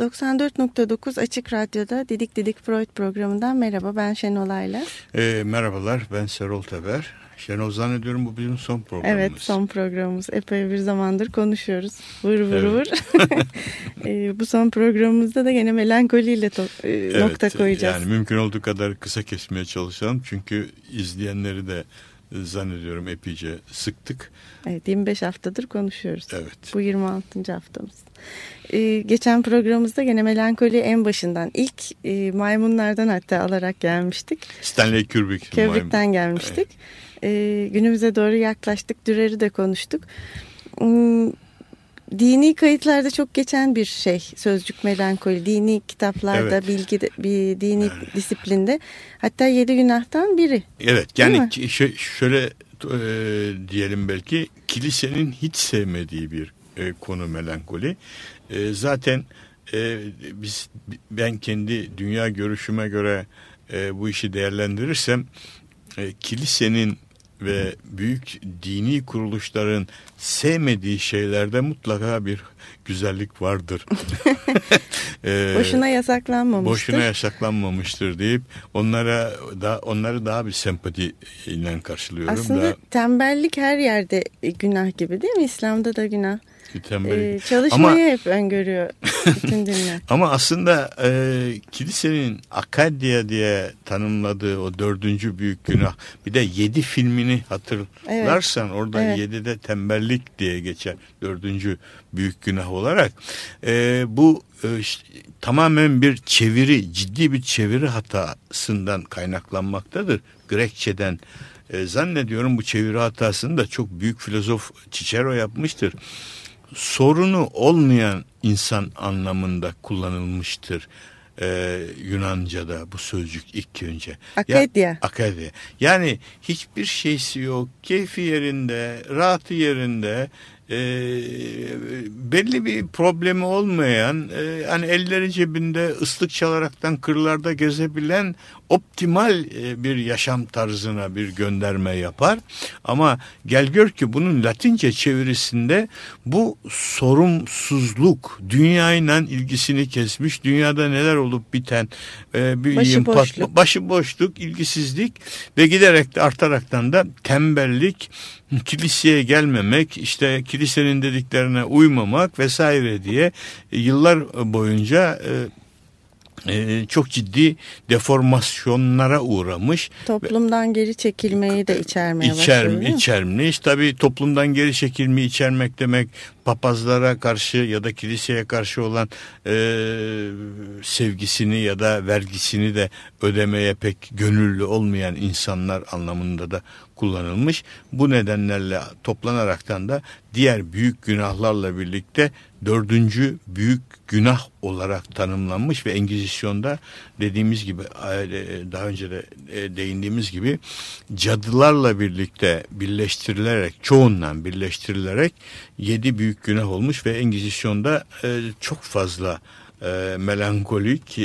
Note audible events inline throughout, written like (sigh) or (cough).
94.9 Açık Radyo'da Didik Didik Freud programından merhaba ben Şenolay'la. E, merhabalar ben Serol Teber. Şenol zannediyorum bu bizim son programımız. Evet son programımız. Epey bir zamandır konuşuyoruz. Vır vır evet. vır. (laughs) e, bu son programımızda da gene melankoliyle e, evet, nokta koyacağız. Yani mümkün olduğu kadar kısa kesmeye çalışalım. Çünkü izleyenleri de zannediyorum epeyce sıktık. Evet 25 haftadır konuşuyoruz. Evet. Bu 26. haftamız. Ee, geçen programımızda gene melankoli en başından ilk e, maymunlardan hatta alarak gelmiştik. Stanley Kubrick. Kubrick'ten maymun. gelmiştik. Evet. Ee, günümüze doğru yaklaştık. Dürer'i de konuştuk. Hmm, dini kayıtlarda çok geçen bir şey sözcük melankoli dini kitaplarda evet. bilgi bir dini evet. disiplinde hatta yedi günahtan biri. Evet yani şöyle e, diyelim belki kilisenin hiç sevmediği bir e, konu melankoli. E, zaten e, biz ben kendi dünya görüşüme göre e, bu işi değerlendirirsem e, kilisenin ve büyük dini kuruluşların sevmediği şeylerde mutlaka bir güzellik vardır. (laughs) ee, boşuna yasaklanmamıştır. Boşuna yasaklanmamıştır deyip onlara da onları daha bir sempati ile karşılıyorum. Aslında daha... tembellik her yerde günah gibi değil mi? İslam'da da günah. Ee, çalışmayı ama, hep öngörüyor bütün (laughs) dinler. ama aslında e, kilisenin Akadya diye tanımladığı o dördüncü büyük günah bir de yedi filmini hatırlarsan evet. orada evet. yedide tembellik diye geçer dördüncü büyük günah olarak. E, bu işte, tamamen bir çeviri ciddi bir çeviri hatasından kaynaklanmaktadır. Grekçeden e, zannediyorum bu çeviri hatasını da çok büyük filozof Cicero yapmıştır sorunu olmayan insan anlamında kullanılmıştır. Ee, Yunanca'da bu sözcük ilk önce. Akadya. Ya, akadya. Yani hiçbir şeysi yok. Keyfi yerinde, rahatı yerinde, e, belli bir problemi olmayan e, hani elleri cebinde ıslık çalaraktan kırlarda gezebilen optimal e, bir yaşam tarzına bir gönderme yapar. Ama gel gör ki bunun Latince çevirisinde bu sorumsuzluk dünyayla ilgisini kesmiş. Dünyada neler olup biten e, bir başı boşluk. başı boşluk, ilgisizlik ve giderek de artaraktan da tembellik, (laughs) kiliseye gelmemek, işte kilisenin dediklerine uymamak vesaire diye yıllar boyunca e, e, çok ciddi deformasyonlara uğramış. Toplumdan geri çekilmeyi de içermeye içer, başlıyor. İçermiş. Tabii toplumdan geri çekilmeyi içermek demek papazlara karşı ya da kiliseye karşı olan e, sevgisini ya da vergisini de ödemeye pek gönüllü olmayan insanlar anlamında da kullanılmış. Bu nedenlerle toplanaraktan da diğer büyük günahlarla birlikte dördüncü büyük günah olarak tanımlanmış ve Engizisyon'da dediğimiz gibi e, daha önce de e, değindiğimiz gibi cadılarla birlikte birleştirilerek çoğundan birleştirilerek yedi büyük günah olmuş ve Engizisyon'da e, çok fazla melankolik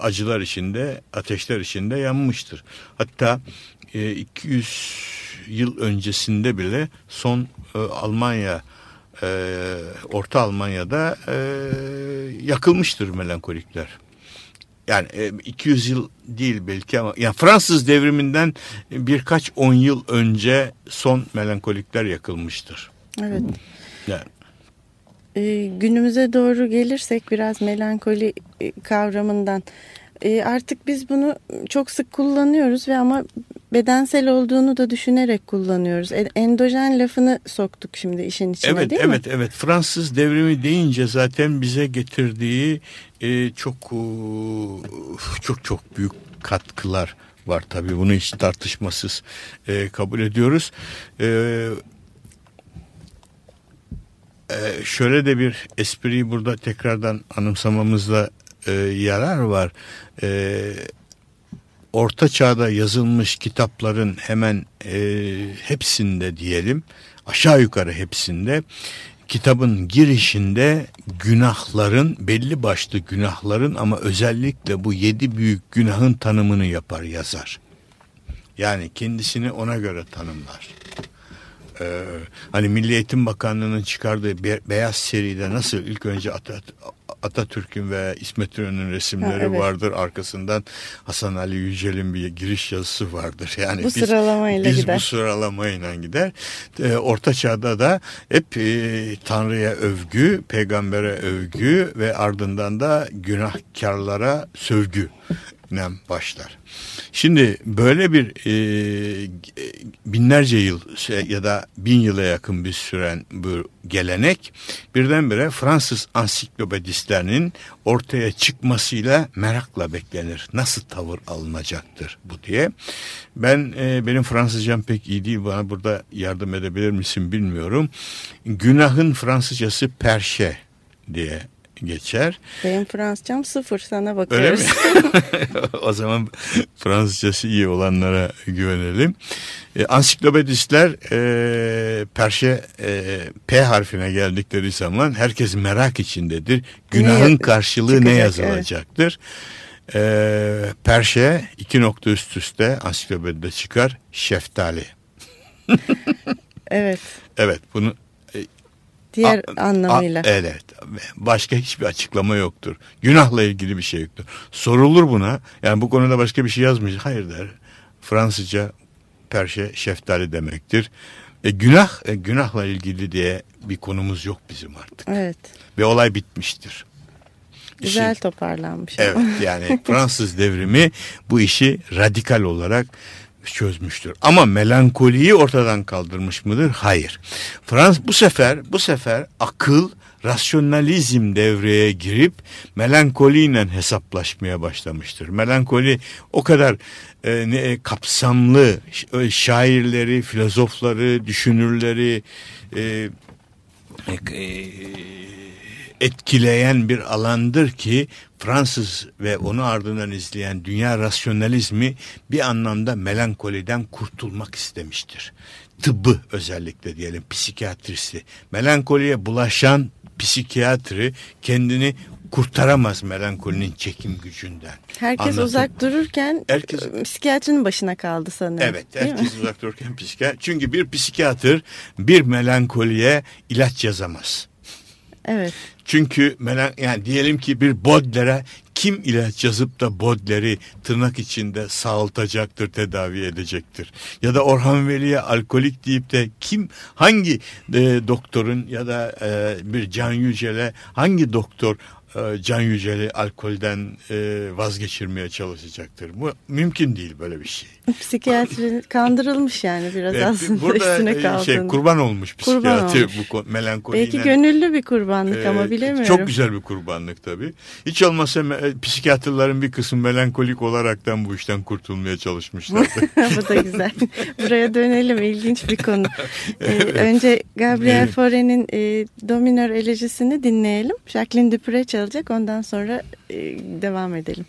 acılar içinde ateşler içinde yanmıştır. Hatta 200 yıl öncesinde bile son Almanya e, Orta Almanya'da e, yakılmıştır melankolikler. Yani e, 200 yıl değil belki ama yani Fransız devriminden birkaç on yıl önce son melankolikler yakılmıştır. Evet. Yani. E, günümüze doğru gelirsek biraz melankoli e, kavramından e, artık biz bunu çok sık kullanıyoruz ve ama bedensel olduğunu da düşünerek kullanıyoruz. E, endojen lafını soktuk şimdi işin içine evet, değil evet, mi? Evet evet Fransız devrimi deyince zaten bize getirdiği e, çok e, çok çok büyük katkılar var tabii bunu hiç tartışmasız e, kabul ediyoruz. E, e, şöyle de bir espriyi burada tekrardan anımsamamızda e, yarar var. E, Orta Çağ'da yazılmış kitapların hemen e, hepsinde diyelim aşağı yukarı hepsinde kitabın girişinde günahların belli başlı günahların ama özellikle bu yedi büyük günahın tanımını yapar yazar. Yani kendisini ona göre tanımlar. Ee, hani Milli Eğitim Bakanlığı'nın çıkardığı be, beyaz seride nasıl ilk önce at, at, Atatürk'ün ve İsmet İnönü'nün resimleri ha, evet. vardır. Arkasından Hasan Ali Yücel'in bir giriş yazısı vardır. (laughs) Yani bu biz, sıralamayla biz gider. bu sıralamayla gider. E, Orta Çağ'da da hep e, Tanrı'ya övgü, peygambere övgü ve ardından da günahkarlara sövgü başlar. Şimdi böyle bir e, binlerce yıl ya da bin yıla yakın bir süren bu gelenek birdenbire Fransız ansiklopedistlerinin ortaya çıkmasıyla merakla beklenir. Nasıl tavır alınacaktır bu diye. Ben e, benim Fransızcam pek iyi değil bana burada yardım edebilir misin bilmiyorum. Günahın Fransızcası perşe diye geçer. Benim Fransızcam sıfır sana bakıyoruz. Öyle mi? (laughs) (laughs) o zaman Fransızcası iyi olanlara güvenelim. E, ansiklopedistler e, Perşe e, P harfine geldikleri zaman herkes merak içindedir. Günahın ne, karşılığı çıkacak, ne yazılacaktır? Evet. E, Perşe iki nokta üst üste ansiklopedide çıkar. Şeftali. (laughs) evet. Evet bunu Diğer a, anlamıyla. A, evet. Başka hiçbir açıklama yoktur. Günahla ilgili bir şey yoktur. Sorulur buna. Yani bu konuda başka bir şey yazmış. Hayır der. Fransızca perşe şeftali demektir. E, günah e, günahla ilgili diye bir konumuz yok bizim artık. Evet. Ve olay bitmiştir. Güzel işi, toparlanmış. Evet yani (laughs) Fransız devrimi bu işi radikal olarak çözmüştür. Ama melankoliyi ortadan kaldırmış mıdır? Hayır. Frans bu sefer bu sefer akıl, rasyonalizm devreye girip melankoliyle hesaplaşmaya başlamıştır. Melankoli o kadar e, ne, kapsamlı e, şairleri, filozofları, düşünürleri e, e, etkileyen bir alandır ki Fransız ve onu ardından izleyen dünya rasyonalizmi bir anlamda melankoliden kurtulmak istemiştir. Tıbbı özellikle diyelim psikiyatrisi. Melankoliye bulaşan psikiyatri kendini kurtaramaz melankolinin çekim gücünden. Herkes Anlatın. uzak dururken herkes, psikiyatrinin başına kaldı sanırım. Evet herkes uzak dururken psikiyatr. Çünkü bir psikiyatr bir melankoliye ilaç yazamaz. Evet. Çünkü yani diyelim ki bir Bodler'e kim ilaç yazıp da Bodler'i tırnak içinde sağaltacaktır, tedavi edecektir? Ya da Orhan Veli'ye alkolik deyip de kim hangi e, doktorun ya da e, bir Can Yücel'e hangi doktor Can Yücel'i alkolden e, vazgeçirmeye çalışacaktır. Bu mümkün değil böyle bir şey. (laughs) Psikiyatri kandırılmış yani biraz evet, aslında burada (laughs) üstüne e, kaldığında. Şey, kurban olmuş psikiyatri kurban olmuş. bu melankoliyle. Belki gönüllü bir kurbanlık e, ama bilemiyorum. Çok güzel bir kurbanlık tabii. Hiç olmazsa psikiyatrların bir kısmı melankolik olaraktan bu işten kurtulmaya çalışmışlardı. (laughs) bu da güzel. Buraya dönelim ilginç bir konu. evet. Önce Gabriel. Fauré'nin e, Dominör elejisini dinleyelim. Jacqueline Dupre çalacak ondan sonra e, devam edelim.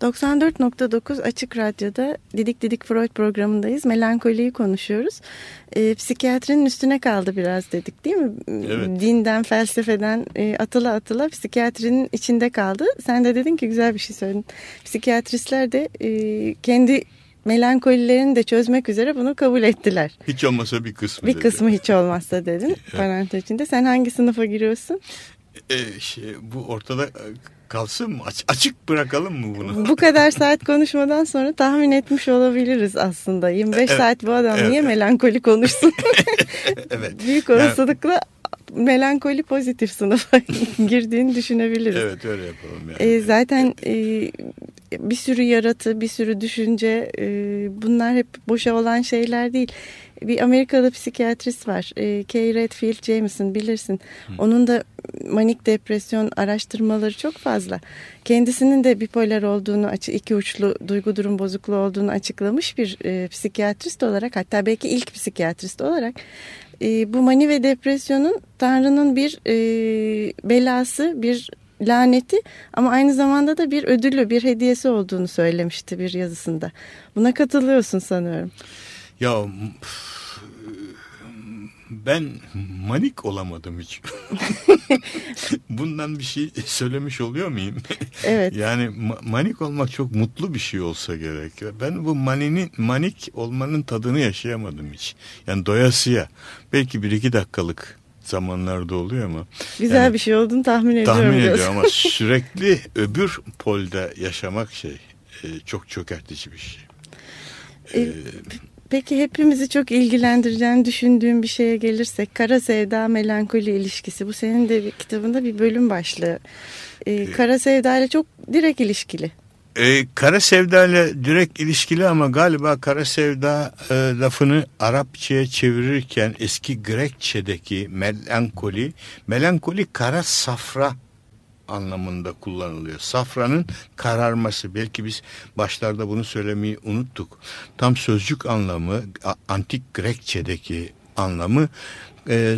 94.9 Açık Radyo'da Didik Didik Freud programındayız. Melankoliyi konuşuyoruz. E, psikiyatrinin üstüne kaldı biraz dedik değil mi? Evet. Dinden, felsefeden e, atıla atıla psikiyatrinin içinde kaldı. Sen de dedin ki güzel bir şey söyledin. Psikiyatristler de e, kendi melankolilerini de çözmek üzere bunu kabul ettiler. Hiç olmasa bir kısmı Bir dedi. kısmı hiç olmazsa dedin parantez içinde. Sen hangi sınıfa giriyorsun? E, şey, bu ortada kalsın mı? Aç, açık bırakalım mı bunu? Bu kadar saat konuşmadan sonra tahmin etmiş olabiliriz aslında. 25 evet, saat bu adam evet, niye melankoli konuşsun? (laughs) evet. Büyük olasılıkla yani, melankoli pozitif sınıfa (laughs) girdiğini düşünebiliriz. Evet öyle yapalım. Yani. E, zaten e, bir sürü yaratı, bir sürü düşünce e, bunlar hep boşa olan şeyler değil. Bir Amerikalı psikiyatrist var. E, Kay Redfield Jameson bilirsin. Hı. Onun da manik depresyon araştırmaları çok fazla. Kendisinin de bipolar olduğunu, iki uçlu duygu durum bozukluğu olduğunu açıklamış bir e, psikiyatrist olarak hatta belki ilk psikiyatrist olarak e, bu mani ve depresyonun Tanrı'nın bir e, belası, bir laneti ama aynı zamanda da bir ödülü, bir hediyesi olduğunu söylemişti bir yazısında. Buna katılıyorsun sanıyorum. Ya ben manik olamadım hiç. (laughs) Bundan bir şey söylemiş oluyor muyum? (laughs) Evet. yani manik olmak çok mutlu bir şey olsa gerek. Ben bu maninin manik olmanın tadını yaşayamadım hiç. Yani doyasıya. Belki bir iki dakikalık zamanlarda oluyor ama. Güzel yani, bir şey olduğunu tahmin ediyorum. Tahmin ediyorum ama (laughs) sürekli öbür polde yaşamak şey e, çok çökertici bir şey. Ee, Peki hepimizi çok ilgilendireceğini düşündüğüm bir şeye gelirsek Kara Sevda Melankoli ilişkisi bu senin de bir kitabında bir bölüm başlığı. Ee, Kara Sevda ile çok direkt ilişkili. Ee, kara sevda ile direkt ilişkili ama galiba kara sevda e, lafını Arapçaya çevirirken eski Grekçedeki melankoli, melankoli kara safra anlamında kullanılıyor. Safranın kararması. Belki biz başlarda bunu söylemeyi unuttuk. Tam sözcük anlamı antik Grekçedeki anlamı e,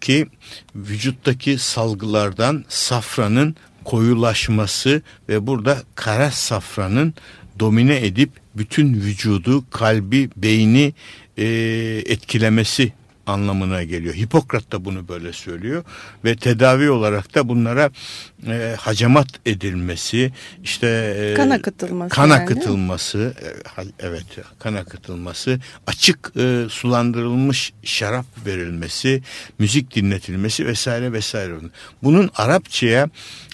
ki vücuttaki salgılardan safranın koyulaşması ve burada kara safranın domine edip bütün vücudu, kalbi, beyni e, etkilemesi anlamına geliyor. Hipokrat da bunu böyle söylüyor ve tedavi olarak da bunlara e, hacamat edilmesi, işte e, kan akıtılması, kan yani. akıtılması, e, evet kan akıtılması, açık e, sulandırılmış şarap verilmesi, müzik dinletilmesi vesaire vesaire. Bunun Arapçaya,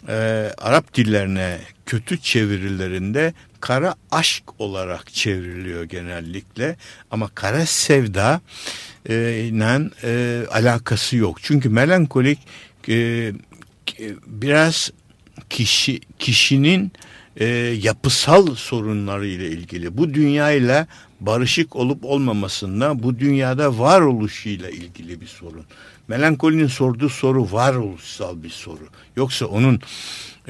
e, Arap dillerine kötü çevirilerinde kara aşk olarak çevriliyor genellikle ama kara sevda ile e, alakası yok. Çünkü melankolik e, biraz kişi kişinin e, yapısal sorunları ile ilgili. Bu dünyayla barışık olup olmamasında bu dünyada varoluşuyla ilgili bir sorun. Melankolinin sorduğu soru varoluşsal bir soru. Yoksa onun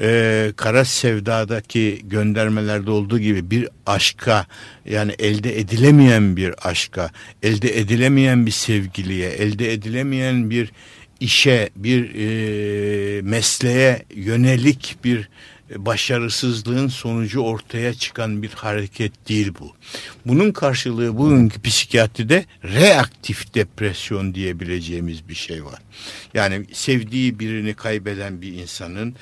e, Kara Sevda'daki göndermelerde olduğu gibi bir aşka yani elde edilemeyen bir aşka, elde edilemeyen bir sevgiliye, elde edilemeyen bir işe, bir e, mesleğe yönelik bir başarısızlığın sonucu ortaya çıkan bir hareket değil bu. Bunun karşılığı bugünkü psikiyatride reaktif depresyon diyebileceğimiz bir şey var. Yani sevdiği birini kaybeden bir insanın,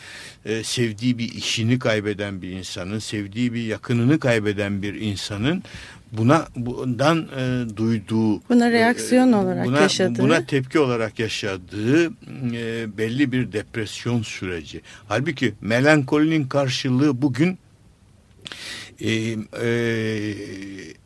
e, sevdiği bir işini kaybeden bir insanın, sevdiği bir yakınını kaybeden bir insanın buna bundan e, duyduğu buna reaksiyon e, olarak buna, yaşadığı buna tepki olarak yaşadığı e, belli bir depresyon süreci. Halbuki melankolinin karşılığı bugün e, e,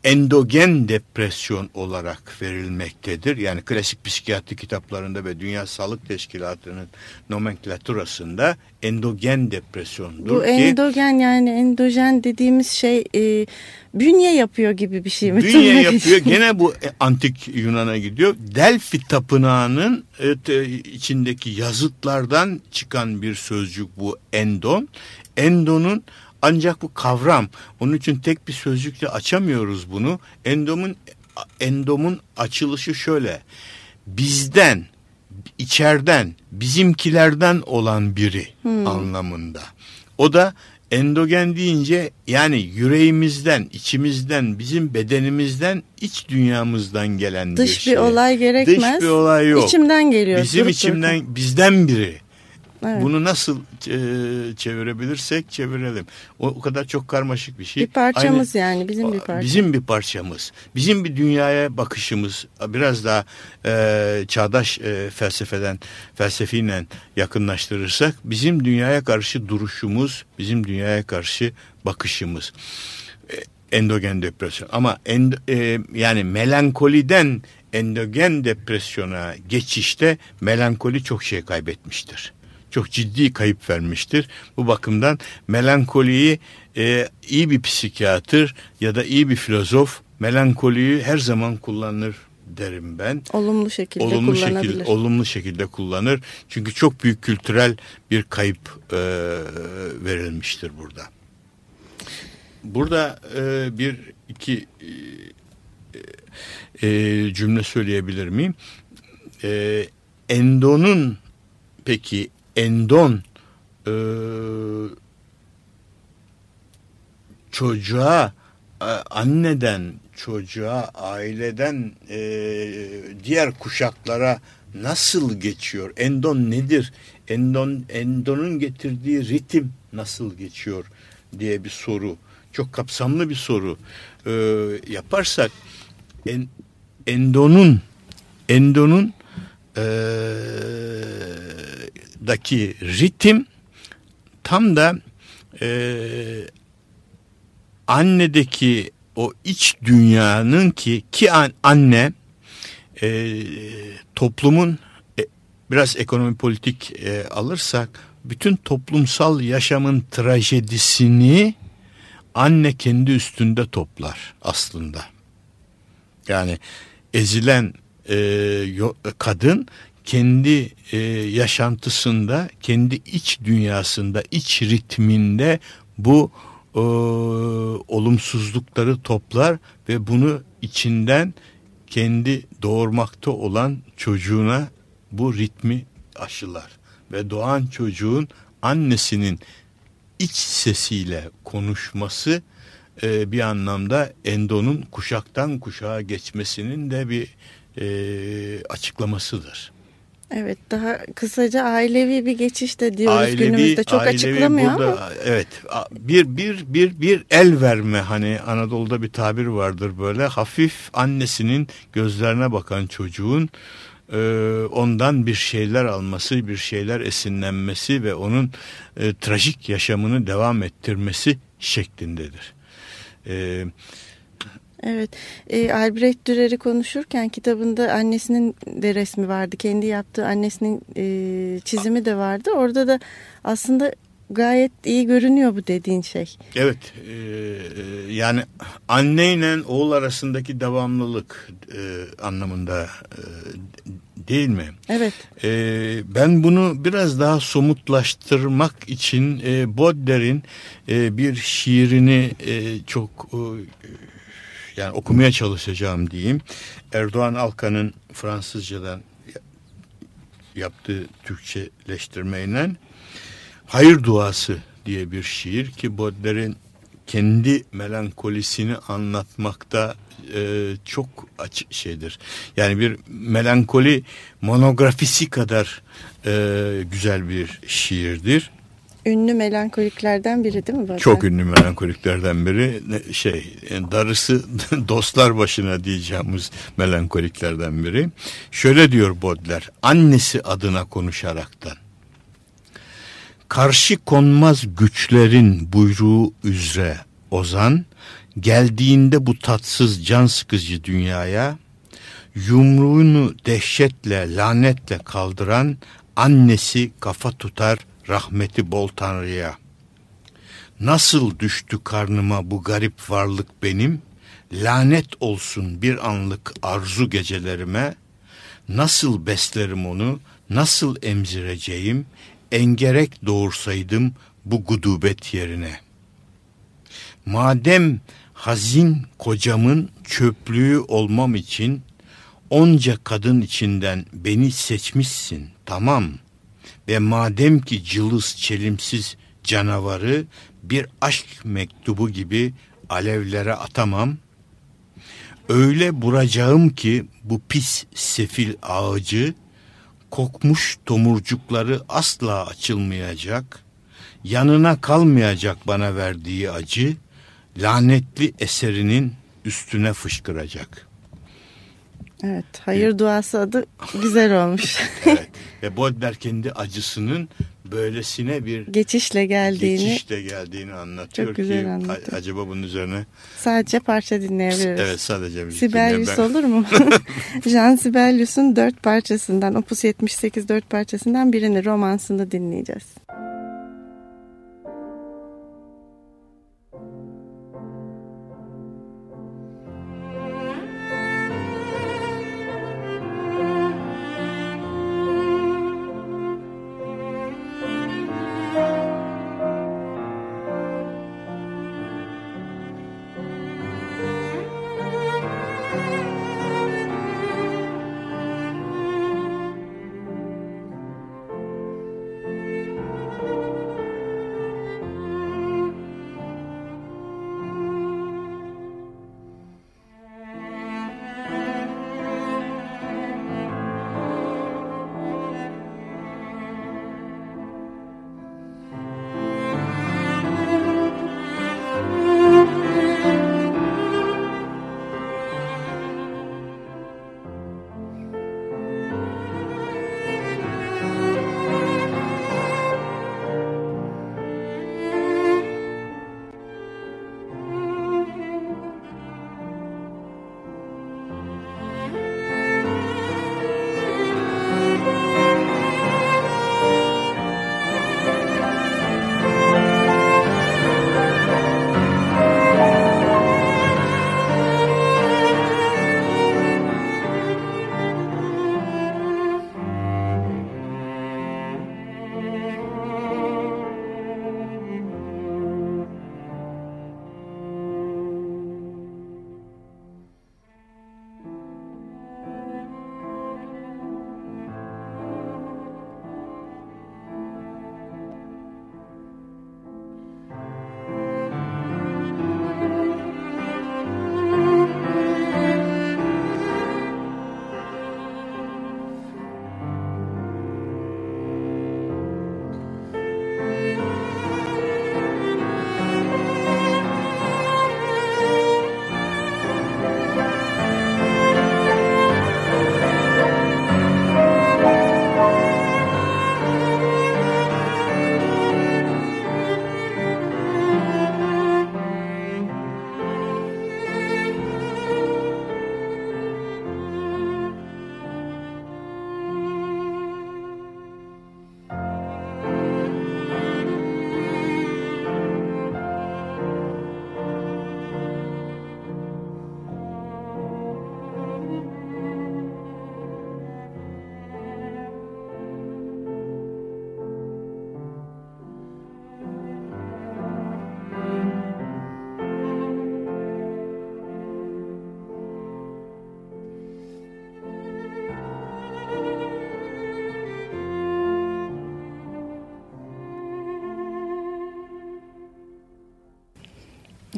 endogen depresyon olarak verilmektedir. Yani klasik psikiyatri kitaplarında ve Dünya Sağlık Teşkilatı'nın nomenklaturasında endogen depresyondur. Bu ki, endogen yani endojen dediğimiz şey e, bünye yapıyor gibi bir şey mi? Bünye yapıyor. (laughs) Gene bu e, antik Yunan'a gidiyor. Delphi tapınağının e, içindeki yazıtlardan çıkan bir sözcük bu endon. Endonun ancak bu kavram onun için tek bir sözcükle açamıyoruz bunu. Endomun endomun açılışı şöyle. Bizden, içeriden, bizimkilerden olan biri hmm. anlamında. O da endogen deyince yani yüreğimizden, içimizden, bizim bedenimizden, iç dünyamızdan gelen Dış bir şey. bir olay gerekmez. Dış bir olay yok. İçimden geliyor. Bizim içimden, durun. bizden biri. Evet. Bunu nasıl e, çevirebilirsek çevirelim. O, o kadar çok karmaşık bir şey. bir parçamız yani bizim bir parçamız. Bizim bir parçamız. Bizim bir dünyaya bakışımız biraz daha e, çağdaş e, felsefeden, felsefiyle yakınlaştırırsak bizim dünyaya karşı duruşumuz, bizim dünyaya karşı bakışımız. E, endogen depresyon ama end, e, yani melankoliden endogen depresyona geçişte melankoli çok şey kaybetmiştir çok ciddi kayıp vermiştir. Bu bakımdan melankoliyi e, iyi bir psikiyatr ya da iyi bir filozof melankoliyi her zaman kullanır derim ben. Olumlu şekilde olumlu kullanabilir. Şekilde, olumlu şekilde kullanır. Çünkü çok büyük kültürel bir kayıp e, verilmiştir burada. Burada e, bir iki e, e, cümle söyleyebilir miyim? E, Endo'nun peki endon e, çocuğa e, anneden çocuğa aileden e, diğer kuşaklara nasıl geçiyor? Endon nedir? Endon endonun getirdiği ritim nasıl geçiyor diye bir soru. Çok kapsamlı bir soru. E, yaparsak en, endonun endonun e, daki ritim tam da e, annedeki o iç dünyanın ki ki an, anne e, toplumun e, biraz ekonomi politik e, alırsak bütün toplumsal yaşamın trajedisini anne kendi üstünde toplar aslında. Yani ezilen e, kadın kendi e, yaşantısında, kendi iç dünyasında, iç ritminde bu e, olumsuzlukları toplar ve bunu içinden kendi doğurmakta olan çocuğuna bu ritmi aşılar. Ve doğan çocuğun annesinin iç sesiyle konuşması e, bir anlamda endonun kuşaktan kuşağa geçmesinin de bir e, açıklamasıdır. Evet daha kısaca ailevi bir geçiş de diyoruz ailevi, günümüzde çok ailevi açıklamıyor burada, ama. Evet bir, bir, bir, bir el verme hani Anadolu'da bir tabir vardır böyle hafif annesinin gözlerine bakan çocuğun e, ondan bir şeyler alması bir şeyler esinlenmesi ve onun e, trajik yaşamını devam ettirmesi şeklindedir. Evet Evet, e, Albrecht Dürer'i konuşurken kitabında annesinin de resmi vardı. Kendi yaptığı annesinin e, çizimi de vardı. Orada da aslında gayet iyi görünüyor bu dediğin şey. Evet, e, yani anneyle oğul arasındaki devamlılık e, anlamında e, değil mi? Evet. E, ben bunu biraz daha somutlaştırmak için e, Baudelaire'in e, bir şiirini e, çok... E, yani okumaya çalışacağım diyeyim. Erdoğan Alkan'ın Fransızcadan yaptığı Türkçeleştirmeyle Hayır Duası diye bir şiir ki Baudelaire'in kendi melankolisini anlatmakta e, çok açık şeydir. Yani bir melankoli monografisi kadar e, güzel bir şiirdir. Ünlü melankoliklerden biri değil mi? Bazen? Çok ünlü melankoliklerden biri. Şey, darısı (laughs) dostlar başına diyeceğimiz melankoliklerden biri. Şöyle diyor Bodler, annesi adına konuşaraktan. Karşı konmaz güçlerin buyruğu üzere ozan, geldiğinde bu tatsız can sıkıcı dünyaya, yumruğunu dehşetle, lanetle kaldıran annesi kafa tutar, rahmeti bol Tanrı'ya. Nasıl düştü karnıma bu garip varlık benim? Lanet olsun bir anlık arzu gecelerime. Nasıl beslerim onu? Nasıl emzireceğim? Engerek doğursaydım bu gudubet yerine. Madem hazin kocamın çöplüğü olmam için onca kadın içinden beni seçmişsin tamam ve madem ki cılız çelimsiz canavarı bir aşk mektubu gibi alevlere atamam. Öyle vuracağım ki bu pis sefil ağacı kokmuş tomurcukları asla açılmayacak. Yanına kalmayacak bana verdiği acı lanetli eserinin üstüne fışkıracak. Evet, hayır duası adı güzel olmuş. (laughs) evet. (laughs) Ve Baudelaire kendi acısının böylesine bir geçişle geldiğini geçişle geldiğini anlatıyor çok güzel ki anlatıyor. acaba bunun üzerine sadece parça dinleyebiliriz. Evet sadece müzik Sibelius ben... olur mu? (laughs) Jean Sibelius'un dört parçasından Opus 78 dört parçasından birini romansını dinleyeceğiz.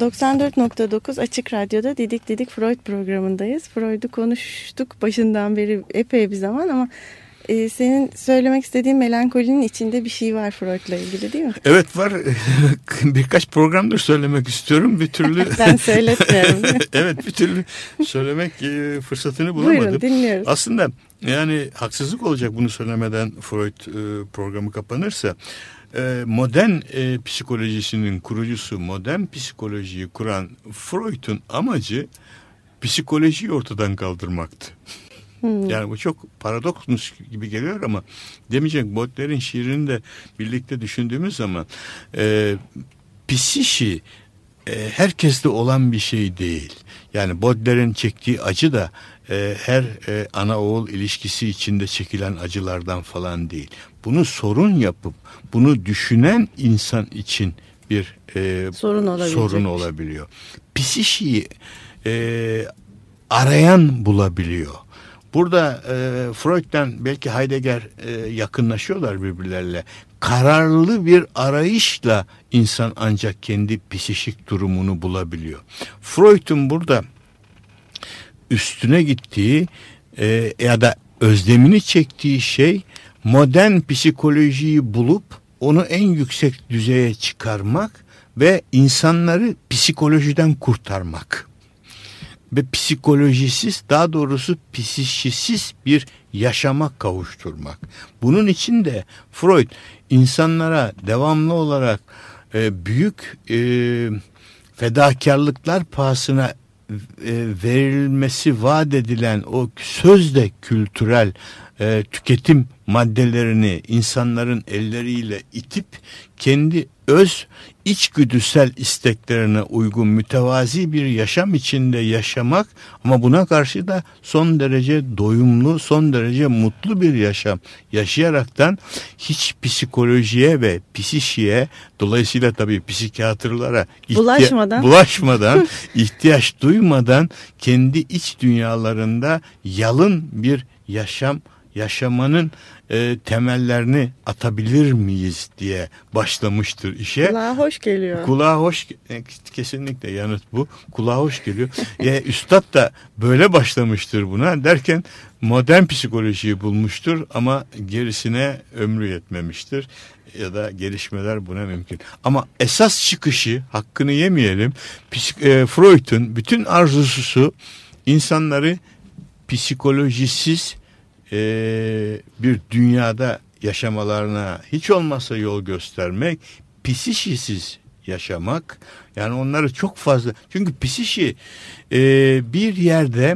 ...94.9 Açık Radyo'da Didik Didik Freud programındayız. Freud'u konuştuk başından beri epey bir zaman ama... E, senin söylemek istediğin melankolinin içinde bir şey var Freud'la ilgili değil mi? Evet var. (laughs) Birkaç programdır söylemek istiyorum. Bir türlü... (laughs) ben söyletmiyorum. (laughs) evet bir türlü söylemek e, fırsatını bulamadım. Buyurun dinliyoruz. Aslında yani haksızlık olacak bunu söylemeden Freud e, programı kapanırsa modern e, psikolojisinin kurucusu modern psikolojiyi kuran Freud'un amacı psikolojiyi ortadan kaldırmaktı. Hmm. Yani bu çok paradoksmuş gibi geliyor ama demeyecek Baudelaire'in şiirini de birlikte düşündüğümüz zaman e, psişi e, herkeste olan bir şey değil. Yani Baudelaire'in çektiği acı da e, her e, ana oğul ilişkisi içinde çekilen acılardan falan değil. Bunu sorun yapıp bunu düşünen insan için bir e, sorun, sorun olabiliyor. Psişiyi e, arayan bulabiliyor Burada e, Freud'dan belki Heidegger e, yakınlaşıyorlar birbirlerine. Kararlı bir arayışla insan ancak kendi psikik durumunu bulabiliyor. Freud'un burada üstüne gittiği e, ya da özlemini çektiği şey modern psikolojiyi bulup onu en yüksek düzeye çıkarmak ve insanları psikolojiden kurtarmak ve psikolojisiz daha doğrusu psikisiz bir yaşama kavuşturmak. Bunun için de Freud insanlara devamlı olarak e, büyük e, fedakarlıklar pahasına e, verilmesi vaat edilen o sözde kültürel e, tüketim maddelerini insanların elleriyle itip kendi öz içgüdüsel isteklerine uygun mütevazi bir yaşam içinde yaşamak ama buna karşı da son derece doyumlu, son derece mutlu bir yaşam yaşayaraktan hiç psikolojiye ve psişiye dolayısıyla tabii psikiyatrlara bulaşmadan, bulaşmadan (laughs) ihtiyaç duymadan kendi iç dünyalarında yalın bir yaşam yaşamanın e, temellerini atabilir miyiz diye başlamıştır işe. Kulağa hoş geliyor. Kulağa hoş e, kesinlikle yanıt bu. Kulağa hoş geliyor. e, Üstad da böyle başlamıştır buna derken modern psikolojiyi bulmuştur ama gerisine ömrü yetmemiştir ya da gelişmeler buna mümkün. Ama esas çıkışı hakkını yemeyelim. E, Freud'un bütün arzusu insanları psikolojisiz e, bir dünyada yaşamalarına hiç olmazsa yol göstermek, psişisiz yaşamak. Yani onları çok fazla çünkü psişi e, bir yerde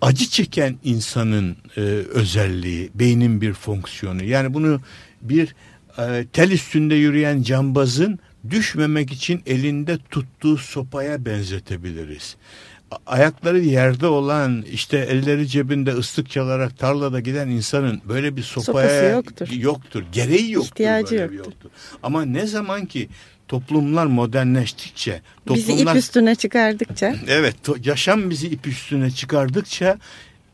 acı çeken insanın e, özelliği, beynin bir fonksiyonu. Yani bunu bir e, tel üstünde yürüyen cambazın düşmemek için elinde tuttuğu sopaya benzetebiliriz ayakları yerde olan işte elleri cebinde ıslık çalarak tarlada giden insanın böyle bir sopaya yoktur. yoktur. Gereği yoktur. İhtiyacı yoktur. yoktur. Ama ne zaman ki toplumlar modernleştikçe, toplumlar, bizi ip üstüne çıkardıkça. Evet, yaşam bizi ip üstüne çıkardıkça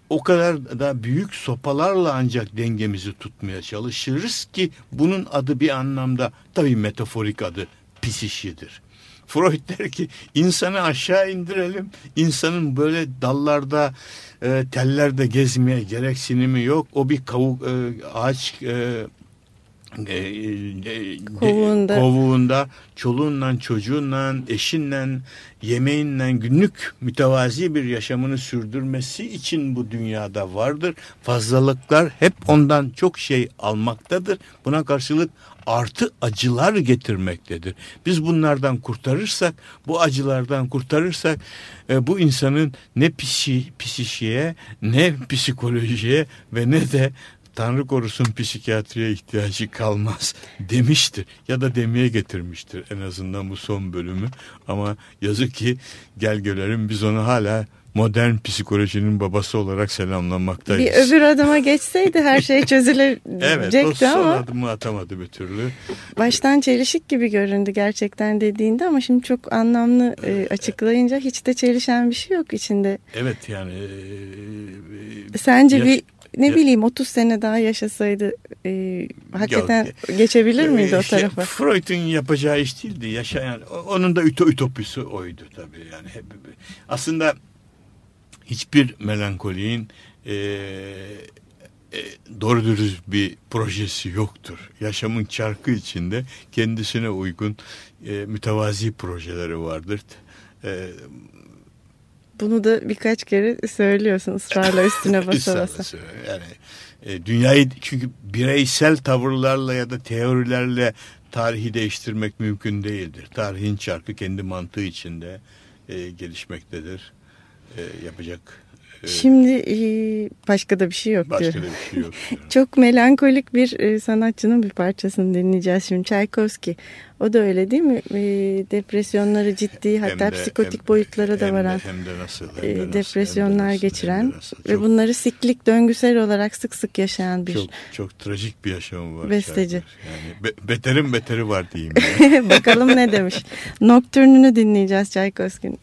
o kadar da büyük sopalarla ancak dengemizi tutmaya çalışırız ki bunun adı bir anlamda tabii metaforik adı pisişidir. Freud der ki insanı aşağı indirelim. İnsanın böyle dallarda e, tellerde gezmeye gereksinimi yok. O bir kavuk e, ağaç e, kovuğunda. kovuğunda çoluğunla çocuğunla eşinle yemeğinle günlük mütevazi bir yaşamını sürdürmesi için bu dünyada vardır. Fazlalıklar hep ondan çok şey almaktadır. Buna karşılık artı acılar getirmektedir. Biz bunlardan kurtarırsak, bu acılardan kurtarırsak e, bu insanın ne psi, psişiye, ne psikolojiye ve ne de Tanrı korusun psikiyatriye ihtiyacı kalmaz demiştir ya da demeye getirmiştir en azından bu son bölümü ama yazık ki gel görelim biz onu hala modern psikolojinin babası olarak selamlanmaktayız. Bir öbür adıma geçseydi her şey çözülecekti (laughs) evet, o son ama. adımı atamadı bir türlü. Baştan çelişik gibi göründü gerçekten dediğinde ama şimdi çok anlamlı e, açıklayınca hiç de çelişen bir şey yok içinde. Evet yani. E, Sence yaş, bir ne ya, bileyim 30 sene daha yaşasaydı e, hakikaten yok, geçebilir miydi o tarafa? Freud'un yapacağı iş değildi. Yaşayan onun da ütopisi oydu tabii yani. Hep, aslında hiçbir melankoliğin e, e, doğru dürüst bir projesi yoktur. Yaşamın çarkı içinde kendisine uygun e, mütevazi projeleri vardır. E, Bunu da birkaç kere söylüyorsun ısrarla üstüne (laughs) basa basa. yani e, dünyayı çünkü bireysel tavırlarla ya da teorilerle tarihi değiştirmek mümkün değildir. Tarihin çarkı kendi mantığı içinde e, gelişmektedir e, yapacak. Şimdi e, başka da bir şey yok başka diyor. da bir şey yok. (laughs) Çok melankolik bir e, sanatçının bir parçasını dinleyeceğiz şimdi. Çaykovski. O da öyle değil mi? E, depresyonları ciddi hatta de, psikotik hem, boyutlara da varan hem de, hem de nasıl, hem de nasıl, depresyonlar hem de nasıl, geçiren hem de nasıl. ve bunları siklik döngüsel olarak sık sık yaşayan bir çok, çok trajik bir yaşamı var. Besteci. Yani be, beterin beteri var diyeyim. (laughs) Yani. Bakalım ne demiş. (laughs) Nocturne'ünü dinleyeceğiz Çaykovski'nin.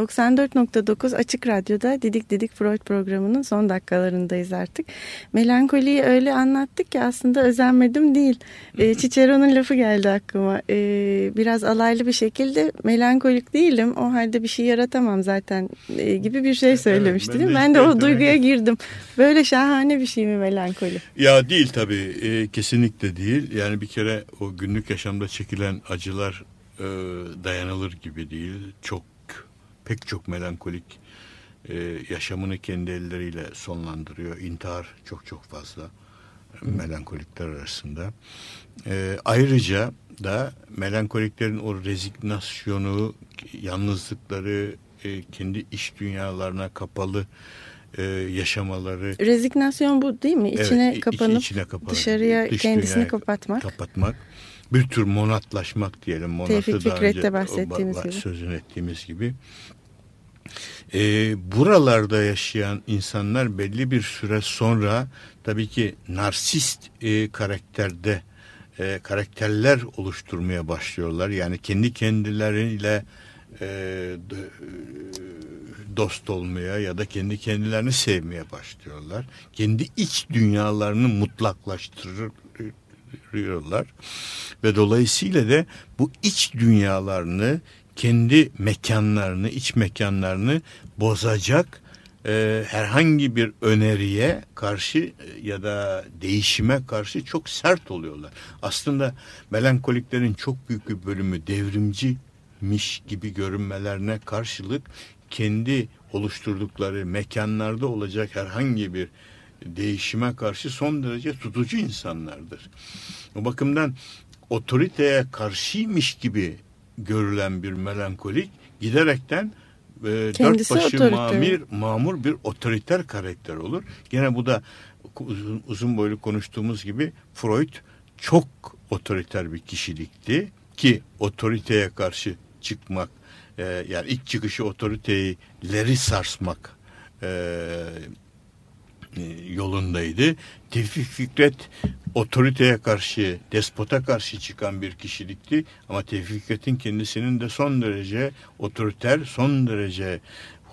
94.9 Açık Radyo'da Didik Didik Freud programının son dakikalarındayız artık. Melankoliyi öyle anlattık ki aslında özenmedim değil. E, Cicero'nun lafı geldi aklıma. E, biraz alaylı bir şekilde melankolik değilim. O halde bir şey yaratamam zaten e, gibi bir şey söylemişti. Evet, ben, de, ben de o duyguya girdim. Böyle şahane bir şey mi melankoli? Ya değil tabii. E, kesinlikle değil. Yani bir kere o günlük yaşamda çekilen acılar e, dayanılır gibi değil. Çok pek çok melankolik e, yaşamını kendi elleriyle sonlandırıyor. İntihar çok çok fazla melankolikler arasında. E, ayrıca da melankoliklerin o rezignasyonu, yalnızlıkları, e, kendi iş dünyalarına kapalı e, yaşamaları. Rezignasyon bu değil mi? İçine evet, kapanıp içine kapanıp, dışarıya dış kendisini kapatmak. Kapatmak. Bir tür monatlaşmak diyelim. Monatı Tevfik Fikret'te bahsettiğimiz gibi. Sözünü ettiğimiz gibi. E, buralarda yaşayan insanlar belli bir süre sonra tabii ki narsist e, karakterde e, karakterler oluşturmaya başlıyorlar. Yani kendi kendileriyle e, dost olmaya ya da kendi kendilerini sevmeye başlıyorlar. Kendi iç dünyalarını mutlaklaştırıyorlar ve dolayısıyla da bu iç dünyalarını kendi mekanlarını, iç mekanlarını bozacak e, herhangi bir öneriye karşı e, ya da değişime karşı çok sert oluyorlar. Aslında melankoliklerin çok büyük bir bölümü devrimcimiş gibi görünmelerine karşılık kendi oluşturdukları mekanlarda olacak herhangi bir değişime karşı son derece tutucu insanlardır. O bakımdan otoriteye karşıymış gibi görülen bir melankolik giderekten e, dört başı mamir, mamur bir otoriter karakter olur. Gene bu da uzun, uzun boylu konuştuğumuz gibi Freud çok otoriter bir kişilikti ki otoriteye karşı çıkmak e, yani ilk çıkışı otoriteleri sarsmak e, e, yolundaydı. Tevfik Fikret otoriteye karşı, despota karşı çıkan bir kişilikti. Ama Tevfik Fikret'in kendisinin de son derece otoriter, son derece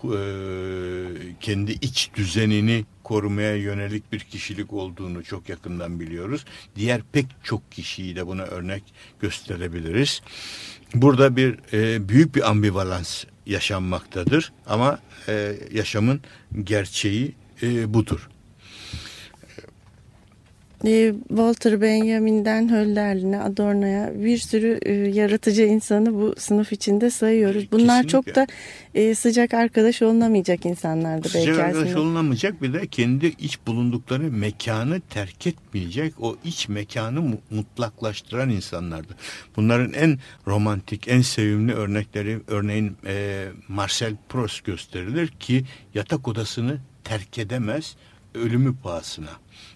e, kendi iç düzenini korumaya yönelik bir kişilik olduğunu çok yakından biliyoruz. Diğer pek çok kişiyi de buna örnek gösterebiliriz. Burada bir e, büyük bir ambivalans yaşanmaktadır ama e, yaşamın gerçeği e, budur. E, Walter Benjamin'den Hölderlin'e, Adorno'ya bir sürü e, yaratıcı insanı bu sınıf içinde sayıyoruz. Bunlar Kesinlikle. çok da e, sıcak arkadaş olunamayacak insanlardı sıcak belki Sıcak arkadaş aslında. olunamayacak bir de kendi iç bulundukları mekanı terk etmeyecek o iç mekanı mutlaklaştıran insanlardı. Bunların en romantik, en sevimli örnekleri örneğin e, Marcel Proust gösterilir ki yatak odasını terk edemez ölümü pahasına.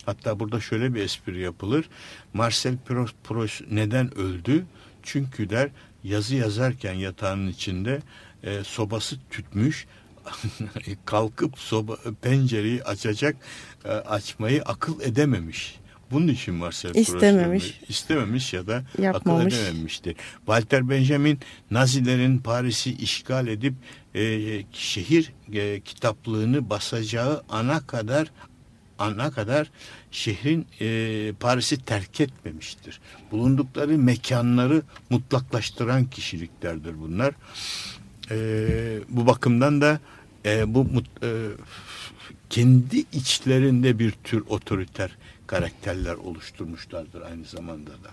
Hatta burada şöyle bir espri yapılır. Marcel Proust, neden öldü? Çünkü der yazı yazarken yatağının içinde e, sobası tütmüş (laughs) kalkıp soba pencereyi açacak e, açmayı akıl edememiş. Bunun için Marcel istememiş. Proust istememiş ya da Yapmamış. akıl edememiştir. Walter Benjamin Nazilerin Paris'i işgal edip e, şehir e, kitaplığını basacağı ana kadar ana kadar şehrin e, Paris'i terk etmemiştir. Bulundukları mekanları mutlaklaştıran kişiliklerdir bunlar. E, bu bakımdan da e, bu e, kendi içlerinde bir tür otoriter karakterler oluşturmuşlardır aynı zamanda da.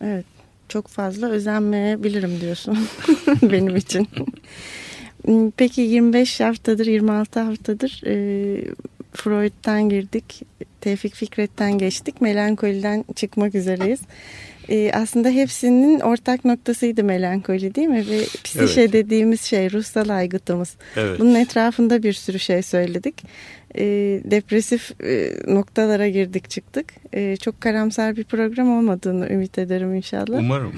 Evet çok fazla özenmeyebilirim diyorsun (laughs) benim için. (laughs) Peki 25 haftadır 26 haftadır e, Freud'dan girdik. Tevfik Fikret'ten geçtik. Melankoliden çıkmak üzereyiz. Ee, aslında hepsinin ortak noktasıydı melankoli değil mi? Ve psişe evet. dediğimiz şey ruhsal aygıtımız. Evet. Bunun etrafında bir sürü şey söyledik e, depresif e, noktalara girdik çıktık. E, çok karamsar bir program olmadığını ümit ederim inşallah. Umarım.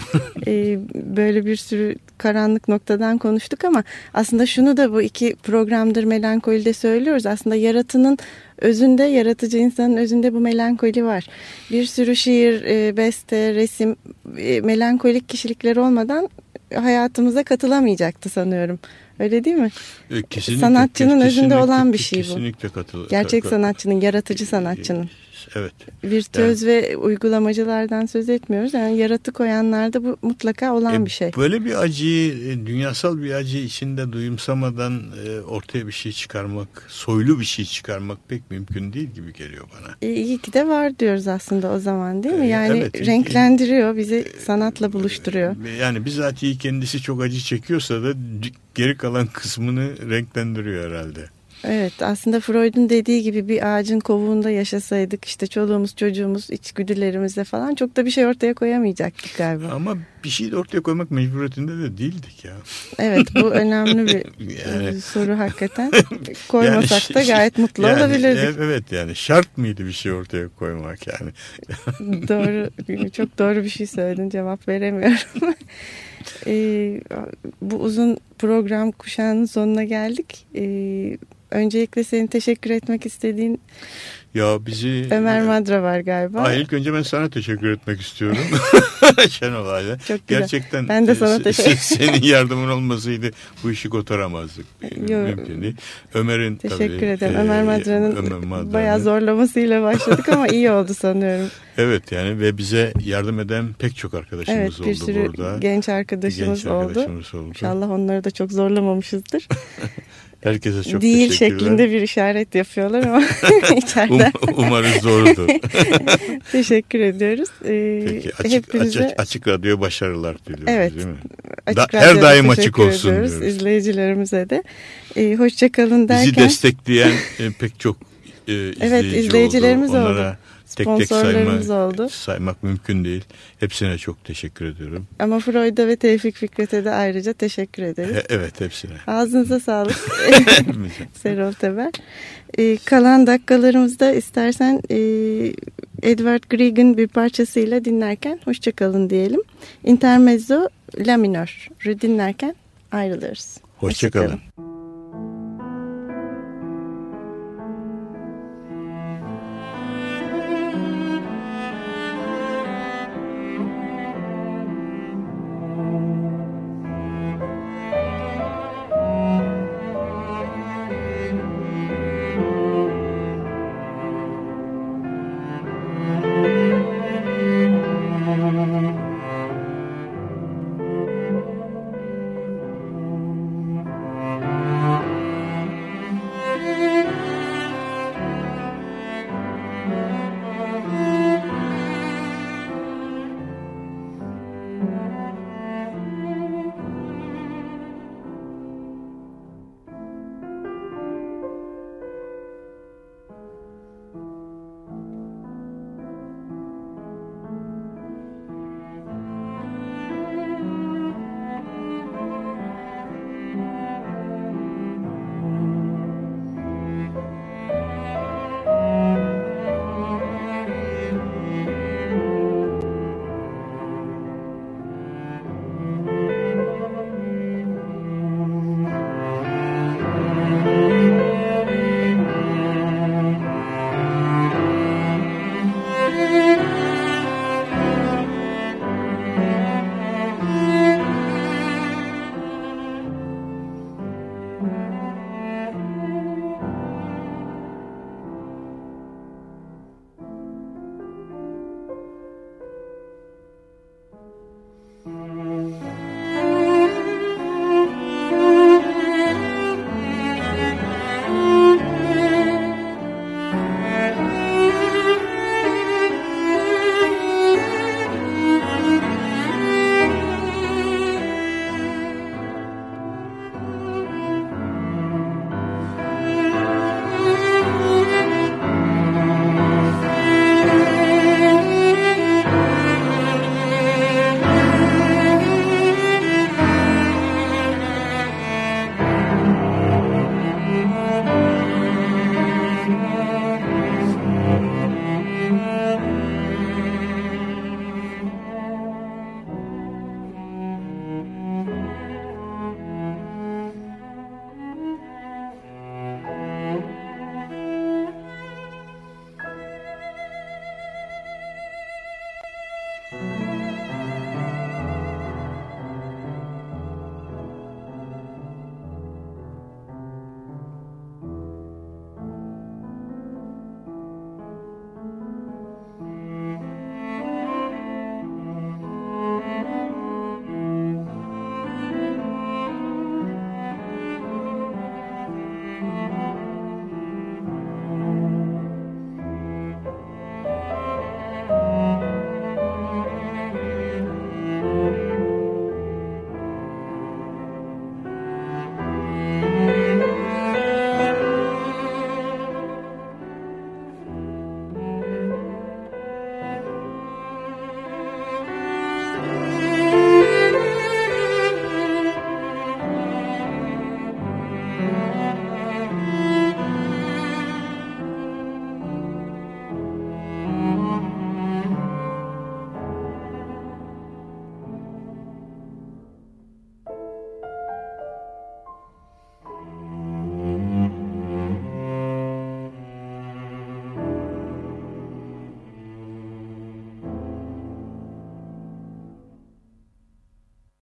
e, böyle bir sürü karanlık noktadan konuştuk ama aslında şunu da bu iki programdır melankolide söylüyoruz. Aslında yaratının özünde, yaratıcı insanın özünde bu melankoli var. Bir sürü şiir, e, beste, resim, e, melankolik kişilikler olmadan hayatımıza katılamayacaktı sanıyorum. Öyle değil mi? E, kesinlikle, Sanatçının kesinlikle, özünde olan bir şey bu. Kesinlikle katılıyorum. Gerçek sanatçının, yaratıcı sanatçının. Evet. Virtüöz yani, ve uygulamacılardan söz etmiyoruz. Yani yaratık oyanlarda bu mutlaka olan e, bir şey. Böyle bir acıyı, e, dünyasal bir acı içinde duyumsamadan e, ortaya bir şey çıkarmak, soylu bir şey çıkarmak pek mümkün değil gibi geliyor bana. E, iyi ki de var diyoruz aslında o zaman değil mi? Yani evet, renklendiriyor, bizi sanatla buluşturuyor. Yani bizatihi kendisi çok acı çekiyorsa da geri kalan kısmını renklendiriyor herhalde. Evet aslında Freud'un dediği gibi bir ağacın kovuğunda yaşasaydık işte çoluğumuz çocuğumuz içgüdülerimizle falan çok da bir şey ortaya koyamayacaktık galiba. Ama bir şey de ortaya koymak mecburiyetinde de değildik ya. Evet bu önemli bir (laughs) yani, soru hakikaten. (laughs) Koymasak yani, da gayet mutlu yani, olabilirdik. Evet yani şart mıydı bir şey ortaya koymak yani. (laughs) doğru çok doğru bir şey söyledin cevap veremiyorum. ee, bu uzun program kuşağının sonuna geldik. Ee, öncelikle senin teşekkür etmek istediğin ya bizi Ömer Madra var galiba. Aa, ilk önce ben sana teşekkür etmek istiyorum. (laughs) Şenol. Çok güzel. Gerçekten ben de sana teşekkür senin yardımın olmasaydı bu işi kotaramazdık. (laughs) Mümkün değil. Ömer'in Teşekkür tabii, ederim. E, Ömer Madra'nın Madra bayağı zorlamasıyla başladık ama iyi oldu sanıyorum. (laughs) Evet yani ve bize yardım eden pek çok arkadaşımız evet, oldu burada. Evet bir sürü genç arkadaşımız, genç arkadaşımız oldu. oldu. İnşallah onları da çok zorlamamışızdır. Herkese çok Değil şeklinde bir işaret yapıyorlar ama (laughs) içeriden. Um, umarız doğrudur. (laughs) Teşekkür ediyoruz. Ee, Peki açık, hepinize... açık, açık radyo başarılar diliyoruz evet, değil mi? Açık da, her daim açık olsun ediyoruz, diyoruz. İzleyicilerimize de. Ee, hoşçakalın derken. Bizi destekleyen e, pek çok e, izleyici evet, izleyicilerimiz oldu. Onlara oldu tek tek sayma, oldu. saymak mümkün değil. Hepsine çok teşekkür ediyorum. Ama Freud'a ve Tevfik Fikret'e de ayrıca teşekkür ederiz. evet hepsine. Ağzınıza sağlık (laughs) (laughs) Serol Teber. Ee, kalan dakikalarımızda istersen e, Edward Grieg'in bir parçasıyla dinlerken hoşçakalın diyelim. Intermezzo La minör dinlerken ayrılırız. Hoşçakalın. Hoşça